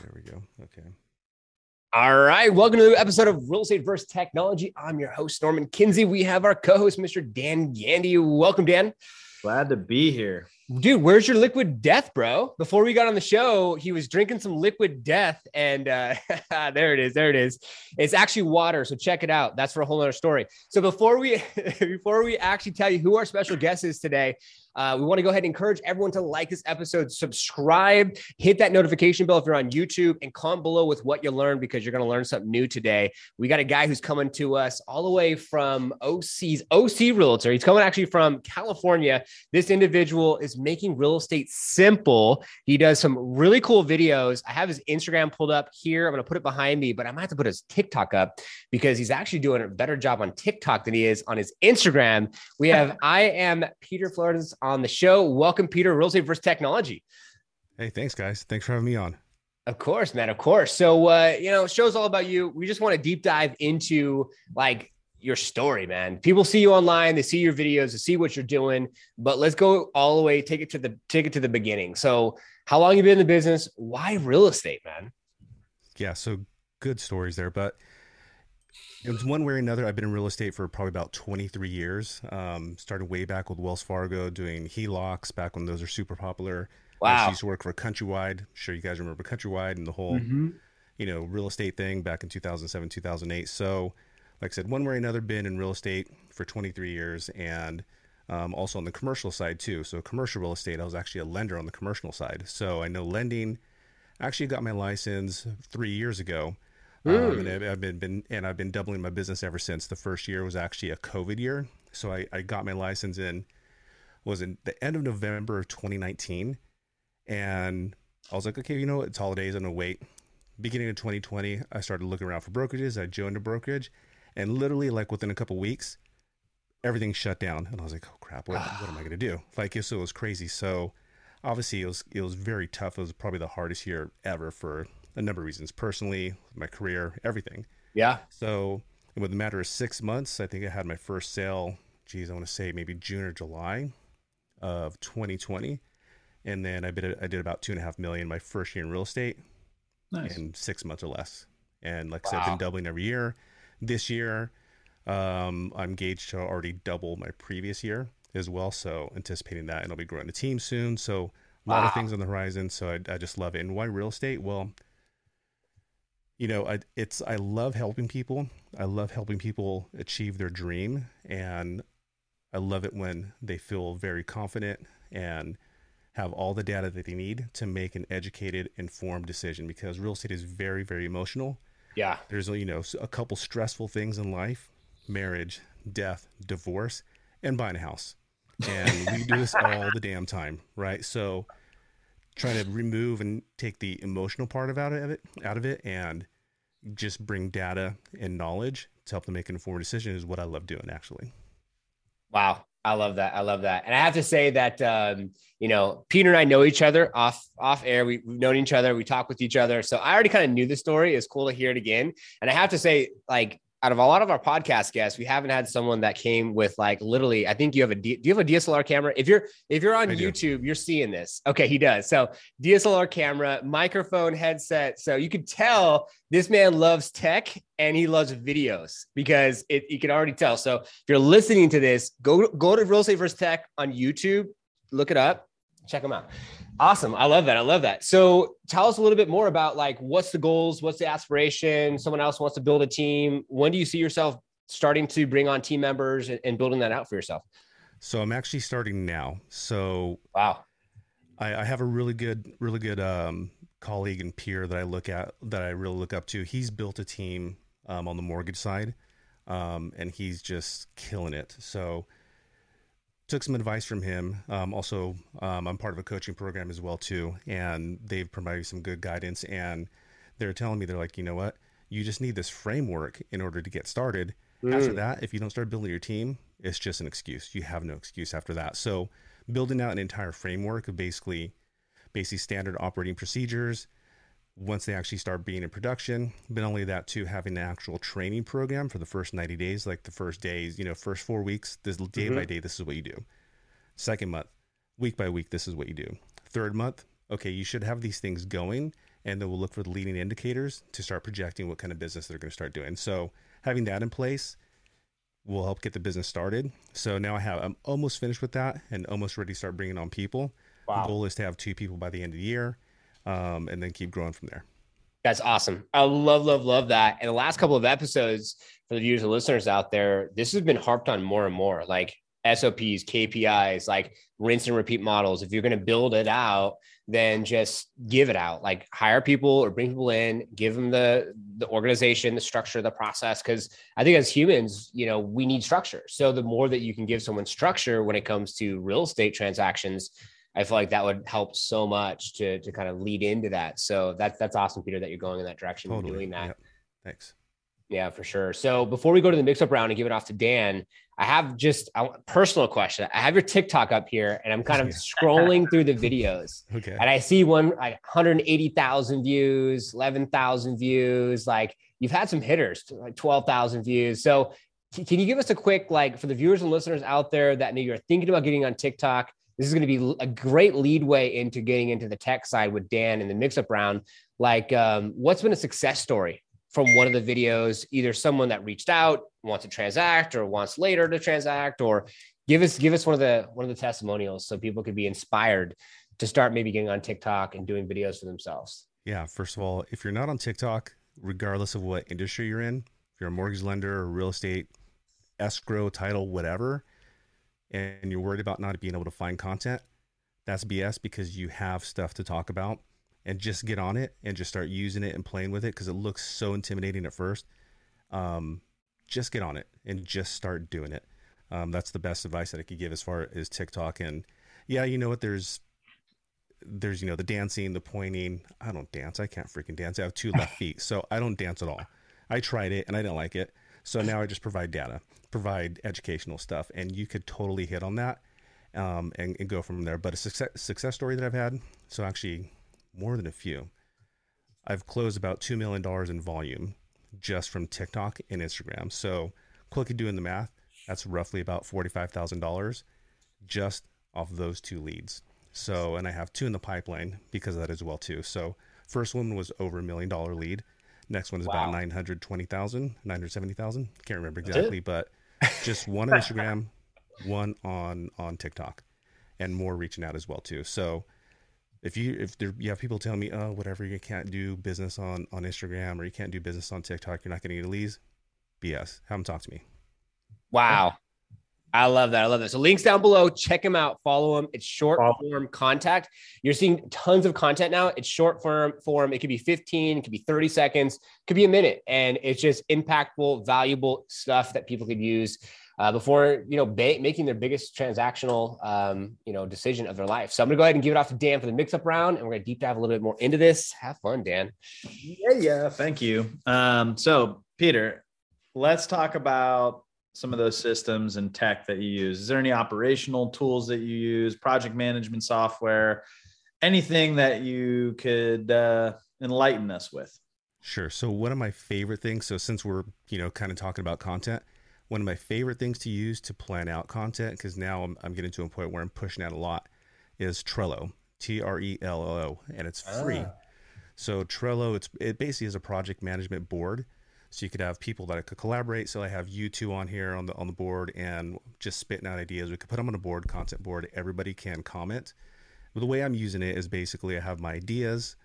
There we go. Okay. All right. Welcome to the episode of Real Estate versus Technology. I'm your host, Norman Kinsey. We have our co host, Mr. Dan Gandy. Welcome, Dan. Glad to be here. Dude, where's your liquid death, bro? Before we got on the show, he was drinking some liquid death, and uh, there it is. There it is. It's actually water, so check it out. That's for a whole other story. So before we before we actually tell you who our special guest is today, uh, we want to go ahead and encourage everyone to like this episode, subscribe, hit that notification bell if you're on YouTube, and comment below with what you learned because you're going to learn something new today. We got a guy who's coming to us all the way from OC's OC Realtor. He's coming actually from California. This individual is making real estate simple. He does some really cool videos. I have his Instagram pulled up here. I'm going to put it behind me, but I might have to put his TikTok up because he's actually doing a better job on TikTok than he is on his Instagram. We have I am Peter Flores on the show. Welcome, Peter, Real Estate versus Technology. Hey, thanks, guys. Thanks for having me on. Of course, man. Of course. So, uh, you know, show's all about you. We just want to deep dive into like your story, man. People see you online, they see your videos, they see what you're doing, but let's go all the way, take it to the take it to the beginning. So, how long you been in the business? Why real estate, man? Yeah, so good stories there, but it was one way or another. I've been in real estate for probably about 23 years. Um, started way back with Wells Fargo doing HELOCs back when those are super popular. Wow. I used to work for Countrywide. I'm sure you guys remember Countrywide and the whole, mm-hmm. you know, real estate thing back in 2007, 2008. So, like I said, one way or another, been in real estate for 23 years and um, also on the commercial side too. So, commercial real estate, I was actually a lender on the commercial side. So, I know lending. I actually got my license three years ago. Mm. Um, and I've, I've been, been and I've been doubling my business ever since. The first year was actually a COVID year, so I, I got my license in was in the end of November of 2019, and I was like, okay, you know, it's holidays, I'm gonna wait. Beginning of 2020, I started looking around for brokerages. I joined a brokerage, and literally like within a couple weeks, everything shut down, and I was like, oh crap, what, what am I gonna do? Like, so it was crazy. So obviously, it was it was very tough. It was probably the hardest year ever for a number of reasons personally, my career, everything. Yeah. So, with a matter of six months, I think I had my first sale, geez, I want to say maybe June or July of 2020. And then I did, I did about two and a half million my first year in real estate nice. in six months or less. And like wow. I said, I've been doubling every year. This year, um, I'm gauged to already double my previous year as well. So anticipating that, and I'll be growing the team soon. So a lot wow. of things on the horizon. So I, I just love it. And why real estate? Well, you know, I, it's I love helping people. I love helping people achieve their dream, and I love it when they feel very confident and have all the data that they need to make an educated, informed decision. Because real estate is very, very emotional. Yeah, there's you know a couple stressful things in life: marriage, death, divorce, and buying a house. And we do this all the damn time, right? So trying to remove and take the emotional part of out of it out of it and just bring data and knowledge to help them make an informed decision is what I love doing actually. Wow. I love that. I love that. And I have to say that, um, you know, Peter and I know each other off, off air. We, have known each other. We talk with each other. So I already kind of knew the story. It's cool to hear it again. And I have to say like, out of a lot of our podcast guests, we haven't had someone that came with like literally. I think you have a D, do you have a DSLR camera? If you're if you're on I YouTube, do. you're seeing this. Okay, he does. So DSLR camera, microphone, headset. So you could tell this man loves tech and he loves videos because it you can already tell. So if you're listening to this, go go to Real Estate vs. Tech on YouTube, look it up, check them out. Awesome. I love that. I love that. So tell us a little bit more about like what's the goals, what's the aspiration? Someone else wants to build a team. When do you see yourself starting to bring on team members and, and building that out for yourself? So I'm actually starting now. So wow. I, I have a really good, really good um, colleague and peer that I look at that I really look up to. He's built a team um, on the mortgage side, um, and he's just killing it. So took some advice from him. Um, also, um, I'm part of a coaching program as well too, and they've provided some good guidance. And they're telling me they're like, you know what, you just need this framework in order to get started. Mm. After that, if you don't start building your team, it's just an excuse. You have no excuse after that. So, building out an entire framework of basically, basically standard operating procedures, once they actually start being in production. But only that too, having an actual training program for the first 90 days, like the first days, you know, first four weeks, this day mm-hmm. by day, this is what you do. Second month, week by week, this is what you do. Third month, okay, you should have these things going and then we'll look for the leading indicators to start projecting what kind of business they're going to start doing. So having that in place will help get the business started. So now I have I'm almost finished with that and almost ready to start bringing on people. Wow. The goal is to have two people by the end of the year, um, and then keep growing from there. That's awesome. I love, love, love that. And the last couple of episodes for the viewers and listeners out there, this has been harped on more and more. Like SOPs, KPIs, like rinse and repeat models. If you're going to build it out, then just give it out. Like hire people or bring people in, give them the the organization, the structure, the process. Because I think as humans, you know, we need structure. So the more that you can give someone structure when it comes to real estate transactions, I feel like that would help so much to to kind of lead into that. So that's that's awesome, Peter, that you're going in that direction, totally. doing that. Yep. Thanks. Yeah, for sure. So before we go to the mix up round and give it off to Dan, I have just a personal question. I have your TikTok up here and I'm kind of scrolling through the videos. Okay. And I see one like 180,000 views, 11,000 views. Like you've had some hitters, like 12,000 views. So can you give us a quick, like for the viewers and listeners out there that know you're thinking about getting on TikTok, this is going to be a great lead way into getting into the tech side with Dan in the mix up round. Like, um, what's been a success story from one of the videos, either someone that reached out, wants to transact or wants later to transact, or give us give us one of the one of the testimonials so people could be inspired to start maybe getting on TikTok and doing videos for themselves. Yeah, first of all, if you're not on TikTok, regardless of what industry you're in, if you're a mortgage lender or real estate, escrow, title, whatever, and you're worried about not being able to find content, that's BS because you have stuff to talk about and just get on it and just start using it and playing with it because it looks so intimidating at first. Um, just get on it and just start doing it. Um, that's the best advice that I could give as far as TikTok. And yeah, you know what? There's there's you know the dancing, the pointing. I don't dance. I can't freaking dance. I have two left feet, so I don't dance at all. I tried it and I didn't like it. So now I just provide data, provide educational stuff, and you could totally hit on that um, and, and, go from there. But a success, success story that I've had. So actually, more than a few. I've closed about $2 million in volume just from TikTok and Instagram. So, quickly doing the math, that's roughly about $45,000 just off those two leads. So, and I have two in the pipeline because of that as well too. So, first one was over a million dollar lead. Next one is wow. about 920,000, 970,000. Can't remember exactly, but just one on Instagram, one on on TikTok and more reaching out as well too. So, if you if there, you have people telling me oh whatever you can't do business on on Instagram or you can't do business on TikTok you're not getting any leads BS have them talk to me wow I love that I love that so links down below check them out follow them. it's short form contact you're seeing tons of content now it's short form form it could be 15 it could be 30 seconds it could be a minute and it's just impactful valuable stuff that people could use uh, before you know ba- making their biggest transactional um, you know decision of their life. So I'm gonna go ahead and give it off to Dan for the mix-up round, and we're gonna deep dive a little bit more into this. Have fun, Dan. Yeah, yeah. Thank you. Um, so Peter, let's talk about some of those systems and tech that you use. Is there any operational tools that you use, project management software, anything that you could uh, enlighten us with? Sure. So one of my favorite things. So since we're you know kind of talking about content one of my favorite things to use to plan out content because now I'm, I'm, getting to a point where I'm pushing out a lot is Trello, T R E L O O, and it's free. Ah. So Trello, it's it basically is a project management board. So you could have people that could collaborate. So I have you two on here on the on the board and just spitting out ideas. We could put them on a board, content board. Everybody can comment. But the way I'm using it is basically I have my ideas,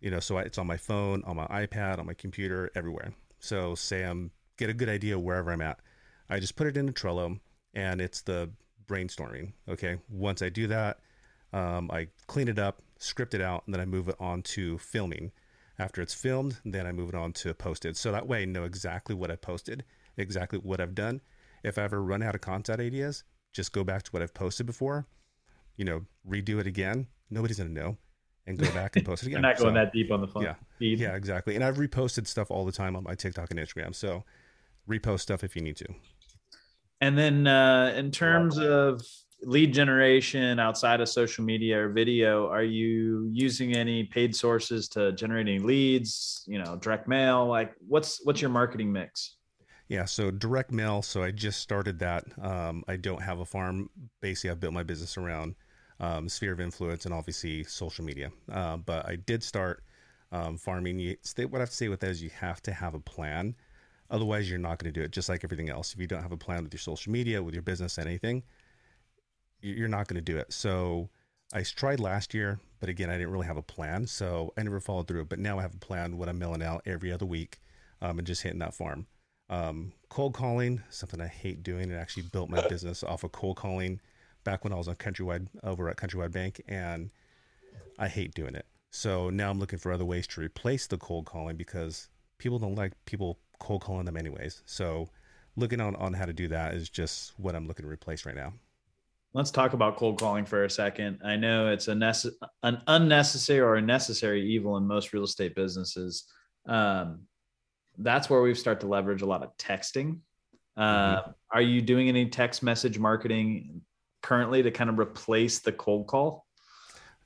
you know, so it's on my phone, on my iPad, on my computer, everywhere. So say I'm get a good idea wherever I'm at. I just put it in a Trello and it's the brainstorming. Okay. Once I do that, um, I clean it up, script it out, and then I move it on to filming. After it's filmed, then I move it on to posted. So that way I know exactly what I posted, exactly what I've done. If I ever run out of content ideas, just go back to what I've posted before, you know, redo it again. Nobody's going to know and go back and post it again. You're not going so, that deep on the phone. Yeah. Feed. Yeah, exactly. And I've reposted stuff all the time on my TikTok and Instagram. So repost stuff if you need to. And then uh, in terms of lead generation outside of social media or video, are you using any paid sources to generate any leads? You know, direct mail. Like, what's what's your marketing mix? Yeah, so direct mail. So I just started that. Um, I don't have a farm. Basically, I've built my business around um, sphere of influence and obviously social media. Uh, but I did start um, farming. You, what I have to say with that is you have to have a plan. Otherwise, you're not going to do it. Just like everything else, if you don't have a plan with your social media, with your business, anything, you're not going to do it. So I tried last year, but again, I didn't really have a plan, so I never followed through. But now I have a plan. What I'm milling out every other week, um, and just hitting that farm. Um, cold calling, something I hate doing. It actually built my business off of cold calling back when I was on Countrywide over at Countrywide Bank, and I hate doing it. So now I'm looking for other ways to replace the cold calling because people don't like people cold calling them anyways. So looking on, on how to do that is just what I'm looking to replace right now. Let's talk about cold calling for a second. I know it's a nece- an unnecessary or a necessary evil in most real estate businesses. Um, that's where we start to leverage a lot of texting. Uh, mm-hmm. Are you doing any text message marketing currently to kind of replace the cold call?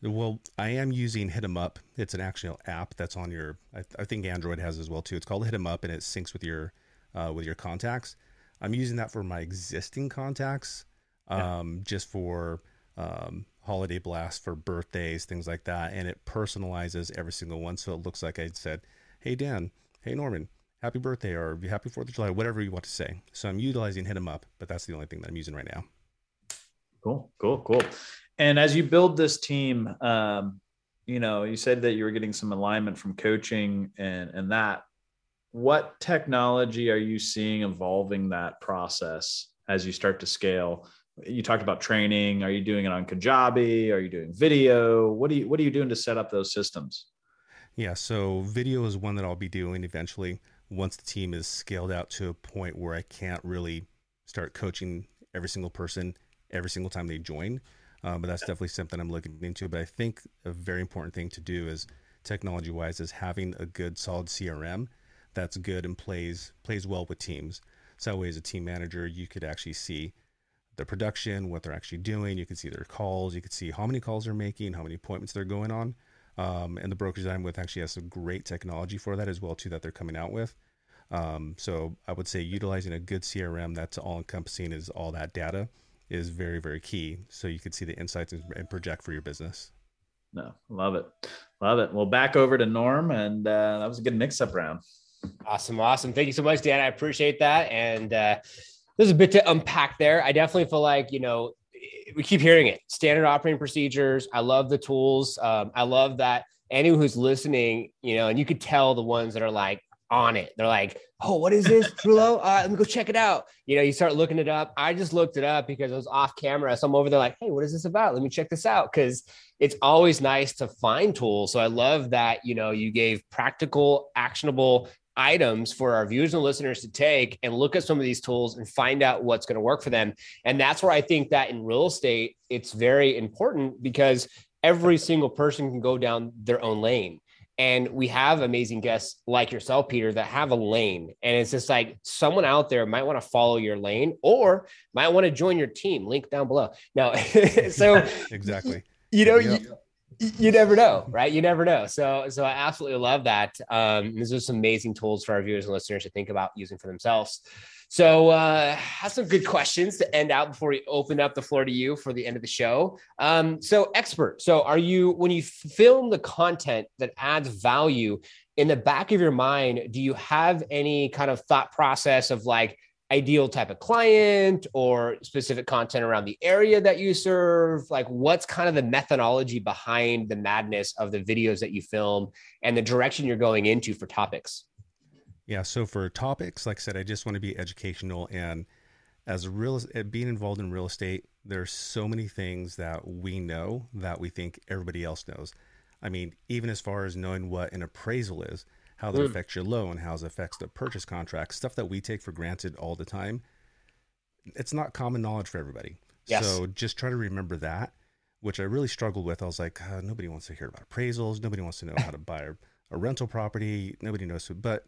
Well, I am using Hit 'em Up. It's an actual app that's on your. I, I, think Android has as well too. It's called Hit 'em Up, and it syncs with your uh, with your contacts. I'm using that for my existing contacts, um, yeah. just for um, holiday blasts, for birthdays, things like that, and it personalizes every single one, so it looks like I said, "Hey Dan, hey Norman, happy birthday," or "Happy Fourth of July," whatever you want to say. So I'm utilizing Hit 'em Up, but that's the only thing that I'm using right now. Cool, cool, cool. And as you build this team, um, you know, you said that you were getting some alignment from coaching and and that. What technology are you seeing evolving that process as you start to scale? You talked about training. Are you doing it on Kajabi? Are you doing video? What are you What are you doing to set up those systems? Yeah, so video is one that I'll be doing eventually once the team is scaled out to a point where I can't really start coaching every single person every single time they join. Uh, but that's definitely something I'm looking into. But I think a very important thing to do is technology wise is having a good solid CRM that's good and plays plays well with teams. So that way as a team manager you could actually see the production, what they're actually doing. You can see their calls. You can see how many calls they're making, how many appointments they're going on. Um, and the brokerage I'm with actually has some great technology for that as well too that they're coming out with. Um, so I would say utilizing a good CRM that's all encompassing is all that data is very very key so you can see the insights and project for your business no love it love it well back over to norm and uh, that was a good mix up round awesome awesome thank you so much dan i appreciate that and uh, there's a bit to unpack there i definitely feel like you know we keep hearing it standard operating procedures i love the tools um, i love that anyone who's listening you know and you could tell the ones that are like on it. They're like, oh, what is this, Trello? Uh, let me go check it out. You know, you start looking it up. I just looked it up because it was off camera. So I'm over there like, hey, what is this about? Let me check this out. Cause it's always nice to find tools. So I love that, you know, you gave practical, actionable items for our viewers and listeners to take and look at some of these tools and find out what's going to work for them. And that's where I think that in real estate, it's very important because every single person can go down their own lane. And we have amazing guests like yourself, Peter, that have a lane. And it's just like someone out there might want to follow your lane or might want to join your team. Link down below. Now, so exactly. You know, yep. you, you never know, right? You never know. So, so I absolutely love that. Um, these are some amazing tools for our viewers and listeners to think about using for themselves. So, uh, have some good questions to end out before we open up the floor to you for the end of the show. Um, so, expert. So, are you when you film the content that adds value in the back of your mind? Do you have any kind of thought process of like ideal type of client or specific content around the area that you serve? Like, what's kind of the methodology behind the madness of the videos that you film and the direction you're going into for topics? Yeah. So for topics, like I said, I just want to be educational and as a real being involved in real estate, there's so many things that we know that we think everybody else knows. I mean, even as far as knowing what an appraisal is, how that mm. affects your loan, how it affects the purchase contract, stuff that we take for granted all the time. It's not common knowledge for everybody. Yes. So just try to remember that, which I really struggled with. I was like, uh, nobody wants to hear about appraisals. Nobody wants to know how to buy a, a rental property. Nobody knows. But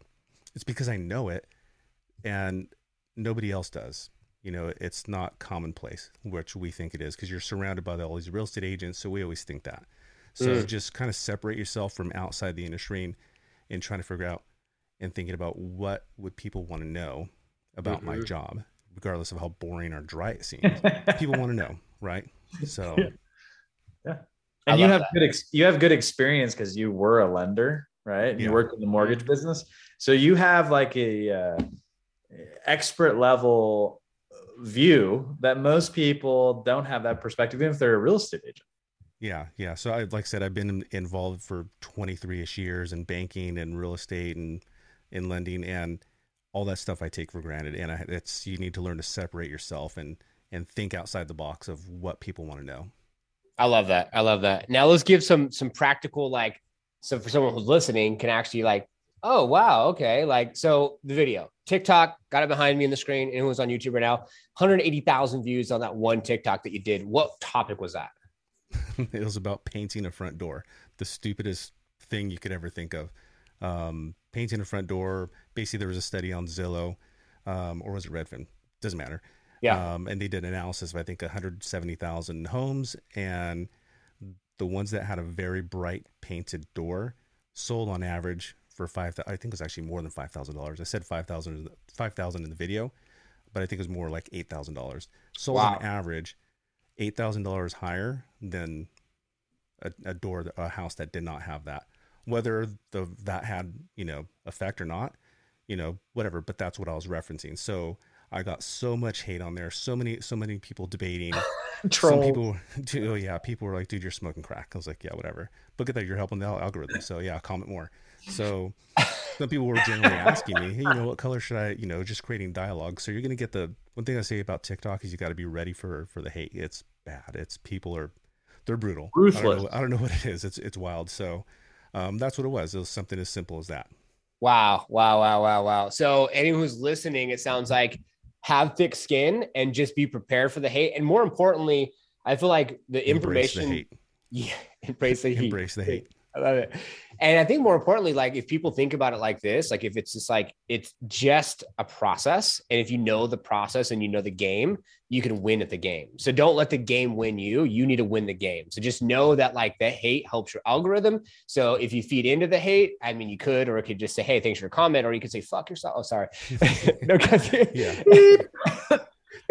it's because I know it and nobody else does. You know, it's not commonplace, which we think it is because you're surrounded by all these real estate agents. So we always think that. So mm. just kind of separate yourself from outside the industry and, and trying to figure out and thinking about what would people want to know about mm-hmm. my job, regardless of how boring or dry it seems. people want to know, right? So, yeah. yeah. And you have that. good ex- you have good experience because you were a lender right? And yeah. you worked in the mortgage business, so you have like a uh, expert level view that most people don't have that perspective, even if they're a real estate agent. Yeah, yeah. So I like I said, I've been involved for 23ish years in banking and real estate and in lending and all that stuff I take for granted. And I, it's you need to learn to separate yourself and and think outside the box of what people want to know. I love that. I love that. Now let's give some some practical like so for someone who's listening can actually like oh wow okay like so the video TikTok got it behind me in the screen and it was on YouTube right now 180,000 views on that one TikTok that you did. What topic was that? it was about painting a front door, the stupidest thing you could ever think of. Um, painting a front door. Basically, there was a study on Zillow, um, or was it Redfin? Doesn't matter. Yeah. Um, and they did an analysis of I think 170,000 homes, and the ones that had a very bright painted door sold on average for five. I think it was actually more than five thousand dollars. I said five thousand, five thousand in the video, but I think it was more like eight thousand dollars. Sold wow. on average eight thousand dollars higher than a, a, door, a house that did not have that. Whether the that had you know effect or not, you know whatever. But that's what I was referencing. So I got so much hate on there. So many, so many people debating. Some people, do oh yeah, people were like, "Dude, you're smoking crack." I was like, "Yeah, whatever." But good that you're helping the algorithm. So yeah, comment more. So some people were generally asking me, "Hey, you know, what color should I?" You know, just creating dialogue. So you're gonna get the one thing I say about TikTok is you got to be ready for for the hate. It's bad. It's people are they're brutal. Ruthless. I don't know, I don't know what it is. It's it's wild. So um, that's what it was. It was something as simple as that. Wow, wow, wow, wow, wow. So anyone who's listening, it sounds like have thick skin and just be prepared for the hate. And more importantly, I feel like the embrace information. The yeah, embrace the heat. Embrace the hate. I love it. And I think more importantly, like if people think about it like this, like if it's just like it's just a process, and if you know the process and you know the game, you can win at the game. So don't let the game win you. You need to win the game. So just know that like the hate helps your algorithm. So if you feed into the hate, I mean, you could, or it could just say, "Hey, thanks for your comment," or you could say, "Fuck yourself." Oh, sorry. no, yeah.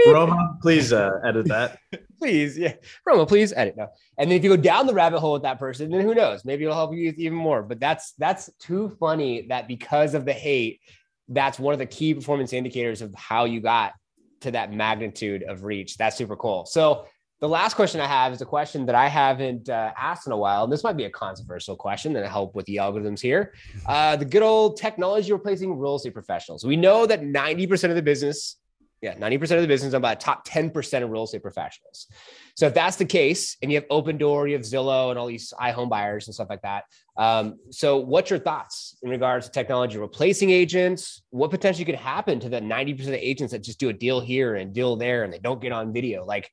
Roma, please uh, edit that. please, yeah, Roma, please edit. No, and then if you go down the rabbit hole with that person, then who knows? Maybe it'll help you even more. But that's that's too funny that because of the hate, that's one of the key performance indicators of how you got to that magnitude of reach. That's super cool. So the last question I have is a question that I haven't uh, asked in a while. And this might be a controversial question that help with the algorithms here. Uh, the good old technology replacing real estate professionals. We know that 90% of the business yeah, 90% of the business, about top 10% of real estate professionals. So if that's the case, and you have Opendoor, you have Zillow, and all these iHome buyers and stuff like that. Um, so what's your thoughts in regards to technology replacing agents? What potentially could happen to the 90% of agents that just do a deal here and deal there and they don't get on video? Like,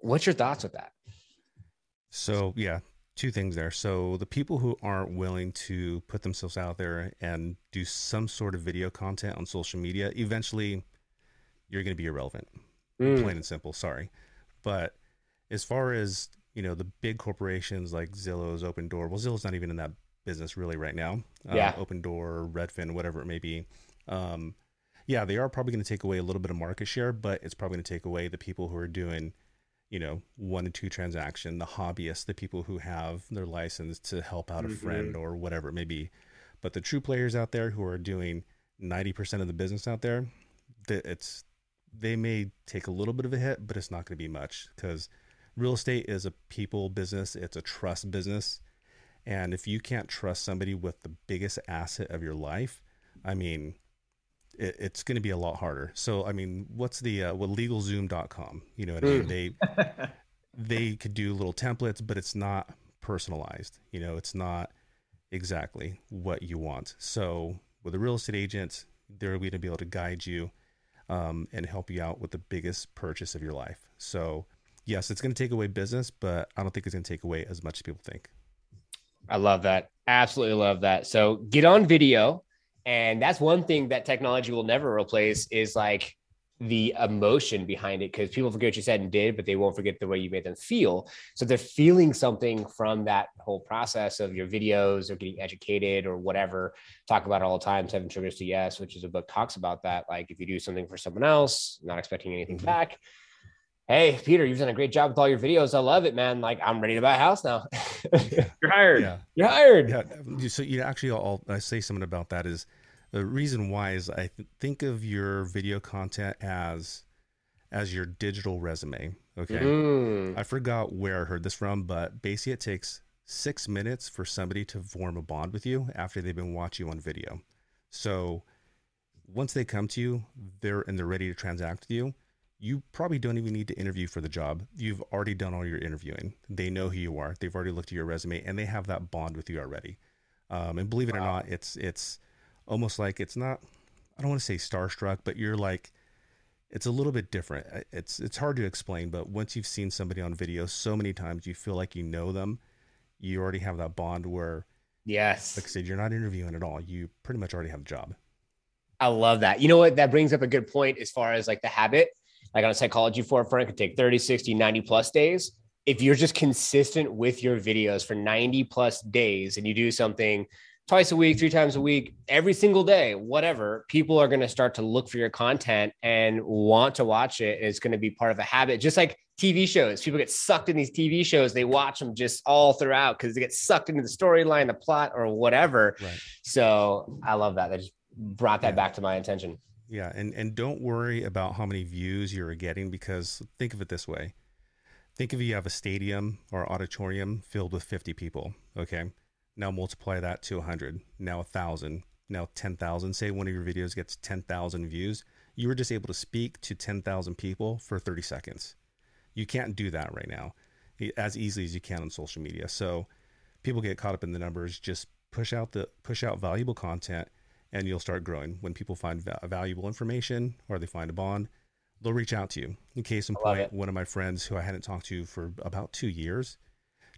what's your thoughts with that? So yeah, two things there. So the people who aren't willing to put themselves out there and do some sort of video content on social media, eventually you're going to be irrelevant. Mm. Plain and simple. Sorry, but as far as you know, the big corporations like Zillow's Opendoor. Well, Zillow's not even in that business really right now. Uh, yeah. Uh, Opendoor, Redfin, whatever it may be. Um, yeah, they are probably going to take away a little bit of market share, but it's probably going to take away the people who are doing, you know, one and two transaction, the hobbyists, the people who have their license to help out mm-hmm. a friend or whatever it may be. But the true players out there who are doing 90% of the business out there, it's they may take a little bit of a hit, but it's not going to be much because real estate is a people business, it's a trust business. And if you can't trust somebody with the biggest asset of your life, I mean, it, it's going to be a lot harder. So, I mean, what's the, uh, well, legalzoom.com, you know what I mean? Hmm. They, they could do little templates, but it's not personalized. You know, it's not exactly what you want. So, with a real estate agent, they're going to be able to guide you um, and help you out with the biggest purchase of your life. So, yes, it's going to take away business, but I don't think it's going to take away as much as people think. I love that. Absolutely love that. So, get on video. And that's one thing that technology will never replace is like the emotion behind it because people forget what you said and did, but they won't forget the way you made them feel. So they're feeling something from that whole process of your videos or getting educated or whatever. Talk about it all the time. Seven Triggers to Yes, which is a book talks about that. Like if you do something for someone else, not expecting anything mm-hmm. back, Hey, Peter, you've done a great job with all your videos. I love it, man. Like, I'm ready to buy a house now. You're hired. Yeah. You're hired. Yeah. So you actually, I'll, i say something about that. Is the reason why is I th- think of your video content as as your digital resume. Okay. Mm. I forgot where I heard this from, but basically it takes six minutes for somebody to form a bond with you after they've been watching you on video. So once they come to you, they're and they're ready to transact with you. You probably don't even need to interview for the job. You've already done all your interviewing. They know who you are. They've already looked at your resume and they have that bond with you already. Um, and believe it wow. or not, it's it's almost like it's not. I don't want to say starstruck, but you're like it's a little bit different. It's it's hard to explain, but once you've seen somebody on video so many times, you feel like you know them. You already have that bond where, yes, like I said, you're not interviewing at all. You pretty much already have a job. I love that. You know what? That brings up a good point as far as like the habit. Like on a psychology forefront, it could take 30, 60, 90 plus days. If you're just consistent with your videos for 90 plus days and you do something twice a week, three times a week, every single day, whatever, people are going to start to look for your content and want to watch it. It's going to be part of a habit, just like TV shows. People get sucked in these TV shows. They watch them just all throughout because they get sucked into the storyline, the plot, or whatever. Right. So I love that. That just brought that yeah. back to my attention. Yeah. And, and don't worry about how many views you're getting because think of it this way. Think if you have a stadium or auditorium filled with 50 people. Okay now multiply that to 100, now 1,000, now 10,000. Say one of your videos gets 10,000 views. You were just able to speak to 10,000 people for 30 seconds. You can't do that right now as easily as you can on social media. So people get caught up in the numbers. Just push out the push out valuable content and you'll start growing. When people find va- valuable information or they find a bond, they'll reach out to you. In case in point, one of my friends who I hadn't talked to for about two years,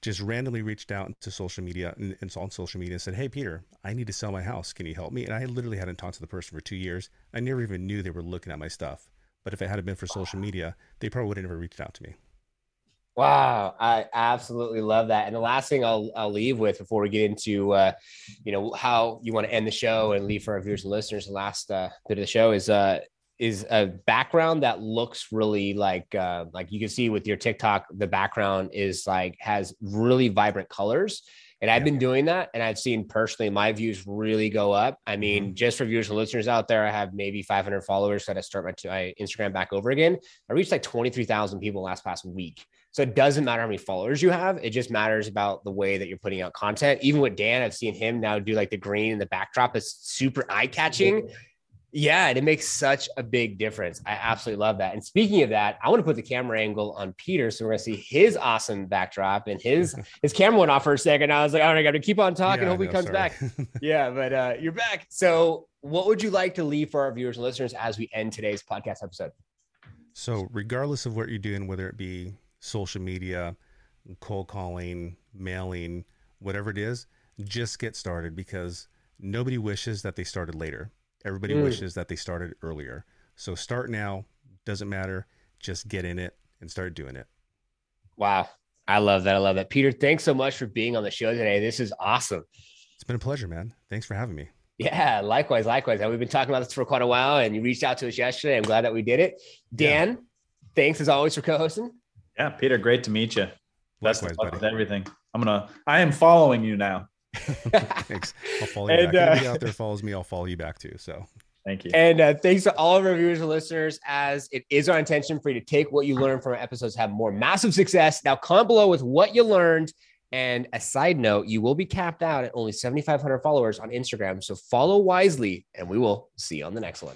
just randomly reached out to social media and, and on social media and said, Hey, Peter, I need to sell my house. Can you help me? And I literally hadn't talked to the person for two years. I never even knew they were looking at my stuff. But if it hadn't been for social media, they probably would have never reached out to me. Wow, I absolutely love that. And the last thing I'll I'll leave with before we get into uh, you know how you want to end the show and leave for our viewers and listeners the last uh, bit of the show is uh is a background that looks really like uh, like you can see with your TikTok, the background is like has really vibrant colors. And I've been doing that, and I've seen personally my views really go up. I mean, mm-hmm. just for viewers and listeners out there, I have maybe 500 followers. So I start my, my Instagram back over again. I reached like 23,000 people last past week. So it doesn't matter how many followers you have. It just matters about the way that you're putting out content. Even with Dan, I've seen him now do like the green and the backdrop is super eye catching. Yeah, and it makes such a big difference. I absolutely love that. And speaking of that, I want to put the camera angle on Peter, so we're gonna see his awesome backdrop and his his camera went off for a second. I was like, all right, I got to keep on talking. Yeah, Hope he comes sorry. back. yeah, but uh, you're back. So, what would you like to leave for our viewers and listeners as we end today's podcast episode? So, regardless of what you're doing, whether it be social media, cold calling, mailing, whatever it is, just get started because nobody wishes that they started later Everybody mm. wishes that they started earlier. So start now. Doesn't matter. Just get in it and start doing it. Wow. I love that. I love that. Peter, thanks so much for being on the show today. This is awesome. It's been a pleasure, man. Thanks for having me. Yeah, likewise, likewise. And we've been talking about this for quite a while, and you reached out to us yesterday. I'm glad that we did it. Dan, yeah. thanks as always for co-hosting. Yeah, Peter, great to meet you. Best likewise, buddy. with everything. I'm gonna. I am following you now. thanks. I'll follow you and, back. Uh, Anybody out there follows me, I'll follow you back too. So thank you. And uh, thanks to all of our viewers and listeners, as it is our intention for you to take what you learned from our episodes, have more massive success. Now comment below with what you learned. And a side note, you will be capped out at only 7,500 followers on Instagram. So follow wisely, and we will see you on the next one.